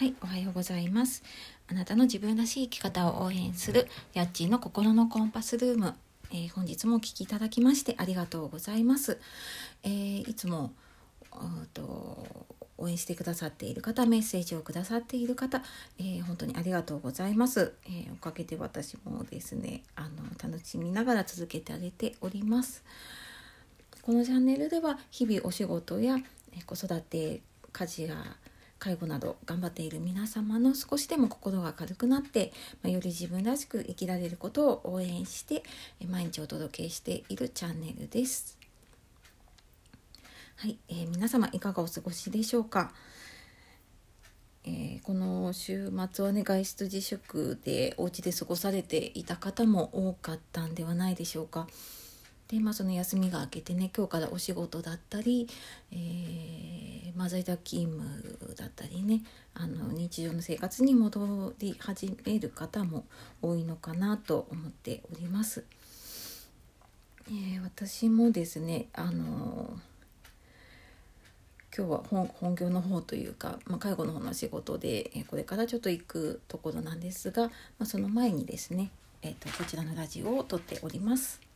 はい、おはようございます。あなたの自分らしい生き方を応援するヤッチーの心のコンパスルーム。えー本日もお聞きいただきましてありがとうございます。えーいつもと応援してくださっている方、メッセージをくださっている方、えー本当にありがとうございます。えーおかげで私もですね、あの楽しみながら続けてあげております。このチャンネルでは日々お仕事や子育て家事や介護など頑張っている皆様の少しでも心が軽くなって、まあより自分らしく生きられることを応援してえ毎日お届けしているチャンネルです。はい、えー皆様いかがお過ごしでしょうか？えーこの週末はね外出自粛でお家で過ごされていた方も多かったんではないでしょうか？でまあその休みが明けてね今日からお仕事だったり、えーまあ、在宅勤務だったりねあの日常の生活に戻り始める方も多いのかなと思っております。えー私もですねあの今日は本本業の方というか、まあ、介護の方の仕事で、えこれからちょっと行くところなんですが、まあ、その前にですね、えー、とこちらのラジオを撮っております。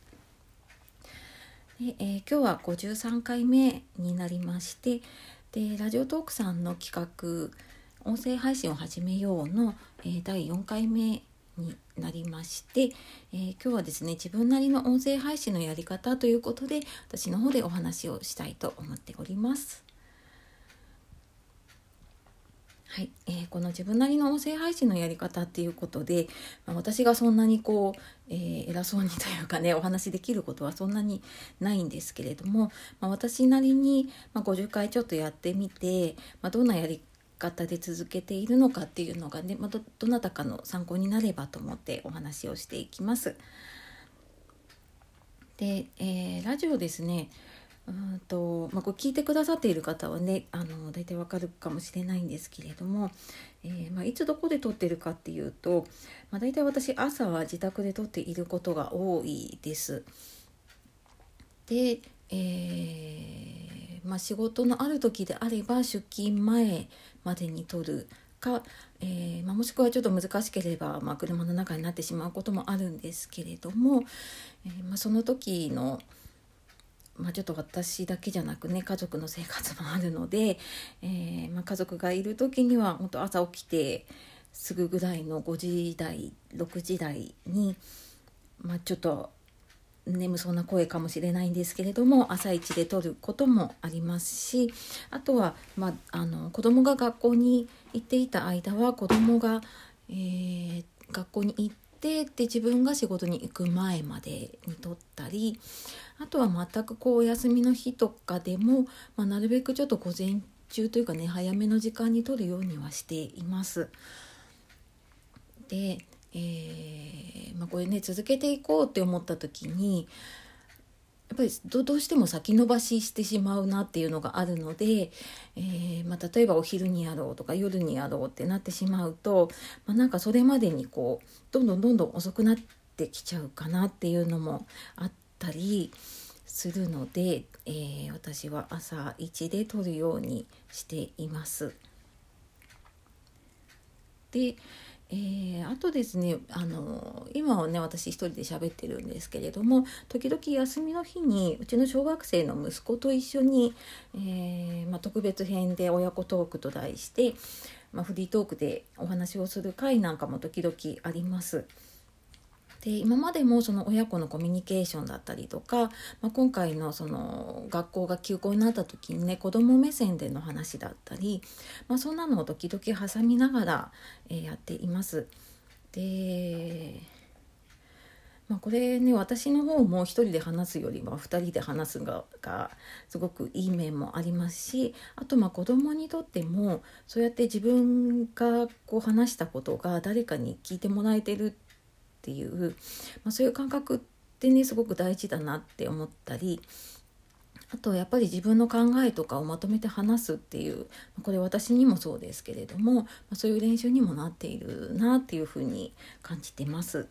でえー今日は53回目になりましてでラジオトークさんの企画「音声配信を始めようの」えー第4回目になりまして、えー今日はですね自分なりの音声配信のやり方ということで私の方でお話をしたいと思っております。はい、えーこの自分なりの音声配信のやり方っていうことで、まあ私がそんなにこう、えー偉そうにというかねお話しできることはそんなにないんですけれども、まあ、私なりに、まあ、50回ちょっとやってみて、ま、どんなやり方で続けているのかっていうのがね、ま、どどなたかの参考になればと思ってお話をしていきます。で、えーラジオですねうんとまあ、これ聞いてくださっている方はねあの大体わかるかもしれないんですけれども、えーまあ、いつどこで撮ってるかっていうと、まあ、大体私朝は自宅で撮っていることが多いです。で、えーまあ、仕事のある時であれば出勤前までに撮るか、えーま、もしくはちょっと難しければ、ま、車の中になってしまうこともあるんですけれども、えま、その時のまあ、ちょっと私だけじゃなくね家族の生活もあるので、えーまあ、家族がいる時には本当朝起きてすぐぐらいの5時台6時台に、まあ、ちょっと眠そうな声かもしれないんですけれども朝一で撮ることもありますしあとは、まあ、あの子供が学校に行っていた間は子供が、えー学校に行ってで自分が仕事に行く前までに撮ったりあとは全くこうお休みの日とかでも、まあ、なるべくちょっと午前中というかね早めの時間に撮るようにはしています。で、えーまあ、これね続けていこうって思った時にっぱりどうしても先延ばししてしまうなっていうのがあるので、えーまあ、例えばお昼にやろうとか夜にやろうってなってしまうと、まあ、なんかそれまでにこうどんどんどんどん遅くなってきちゃうかなっていうのもあったりするので、えー私は朝一で撮るようにしています。で、えーあとですねあの今はね私一人で喋ってるんですけれども時々休みの日にうちの小学生の息子と一緒に、えーまあ、特別編で親子トークと題して、まあ、フリートークでお話をする回なんかも時々あります。で今までもその親子のコミュニケーションだったりとか、まあ、今回のその学校が休校になった時にね子ども目線での話だったり、まあ、そんなのを時々挟みながら、えやっています。でまあ、これね私の方も一人で話すよりは二人で話すががすごくいい面もありますしあとまあ子供にとってもそうやって自分がこう話したことが誰かに聞いてもらえてるっていう、まあ、そういう感覚ってねすごく大事だなって思ったりあとやっぱり自分の考えとかをまとめて話すっていうこれ私にもそうですけれども、ま、そういう練習にもなっているなっていうふうに感じてます。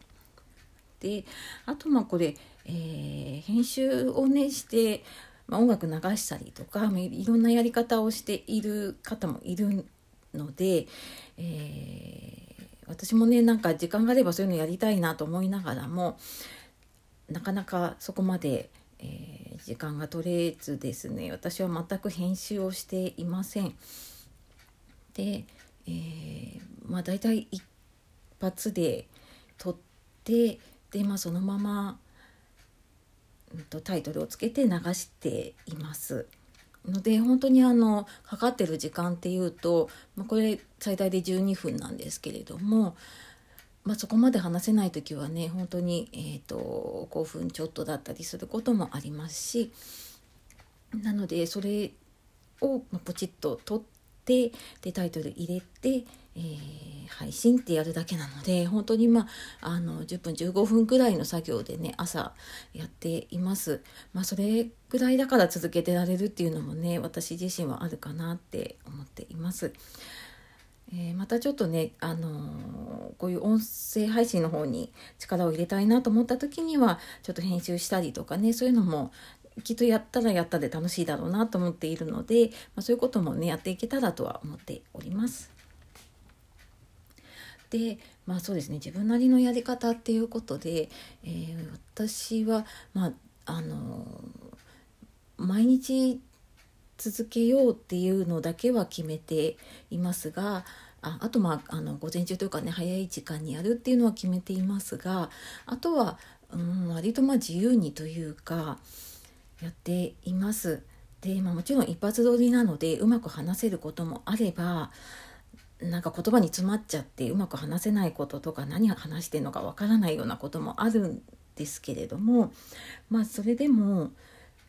であとまあこれ、えー編集をねして、まあ、音楽流したりとかいろんなやり方をしている方もいるので、え、私もねなんか時間があればそういうのやりたいなと思いながらもなかなかそこまで、えー、時間が取れずですね私は全く編集をしていません。で、えー、まあ大体一発で撮ってで、まあ、そのまま、うん、とタイトルをつけて流しています。ので本当にあのかかってる時間っていうと、まあ、これ最大で12分なんですけれども、まあ、そこまで話せない時はね本当に、えーと、5分ちょっとだったりすることもありますしなのでそれをポチッと取ってでタイトル入れて、えー、配信ってやるだけなので本当にまああの10分15分ぐらいの作業でね朝やっています。まあ、それぐらいだから続けてられるっていうのもね私自身はあるかなって思っています。えー、またちょっとね、あのー、こういう音声配信の方に力を入れたいなと思った時にはちょっと編集したりとかねそういうのもきっとやったらやったで楽しいだろうなと思っているので、まあ、そういうこともねやっていけたらとは思っております。でまあそうですね自分なりのやり方っていうことで、えー、私はまああの毎日続けようっていうのだけは決めていますがああとまああの午前中というかね早い時間にやるっていうのは決めていますがあとは、うん、割とまあ自由にというかやっています。で、まあ、もちろん一発撮りなのでうまく話せることもあればなんか言葉に詰まっちゃってうまく話せないこととか何話してんのかわからないようなこともあるんですけれどもまあそれでも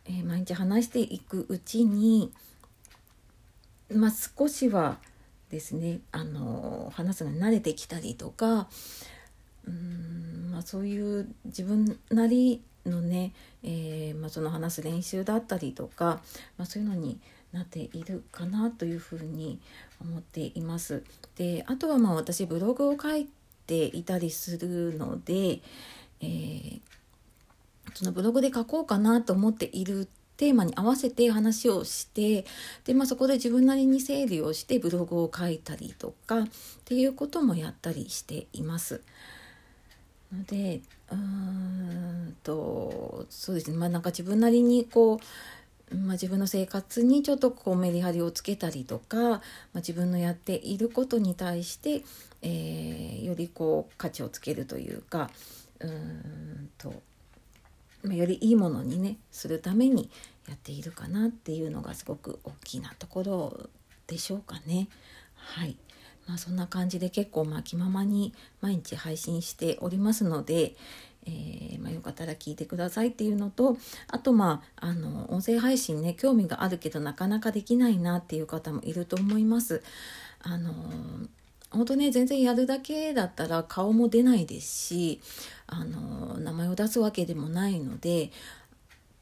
えー、毎日話していくうちに、まあ、少しはですねあの話すのに慣れてきたりとかうん、まあ、そういう自分なりのね、えー、まあ、その話す練習だったりとか、まあ、そういうのになっているかなというふうに思っています。であとはまあ私ブログを書いていたりするので、えーそのブログで書こうかなと思っているテーマに合わせて話をしてで、まあ、そこで自分なりに整理をしてブログを書いたりとかっていうこともやったりしています。のでうーんとそうですねまあなんか自分なりにこう、まあ、自分の生活にちょっとこうメリハリをつけたりとか、まあ、自分のやっていることに対して、えー、よりこう価値をつけるというかうんとよりいいものにねするためにやっているかなっていうのがすごく大きなところでしょうかね。はいまあ、そんな感じで結構まあ気ままに毎日配信しておりますので、えー、まあ、よかったら聞いてくださいっていうのとあとまああの音声配信ね興味があるけどなかなかできないなっていう方もいると思います。あの本当ね全然やるだけだったら顔も出ないですしあの名前を出すわけでもないので、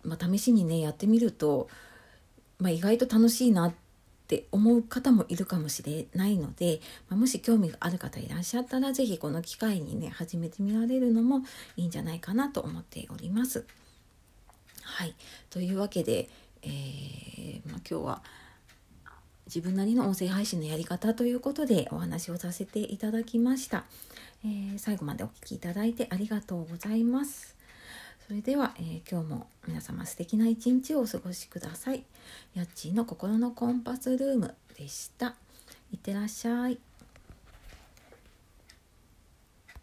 まあ、試しにねやってみると、まあ、意外と楽しいなって思う方もいるかもしれないので、まあ、もし興味がある方いらっしゃったら是非この機会にね始めてみられるのもいいんじゃないかなと思っております。はいというわけで、えーまあ、今日は自分なりの音声配信のやり方ということでお話をさせていただきました。えー、最後までお聴きいただいてありがとうございます。それでは、えー、今日も皆様素敵な一日をお過ごしください。やっちーの心のコンパスルームでした。いってらっしゃい。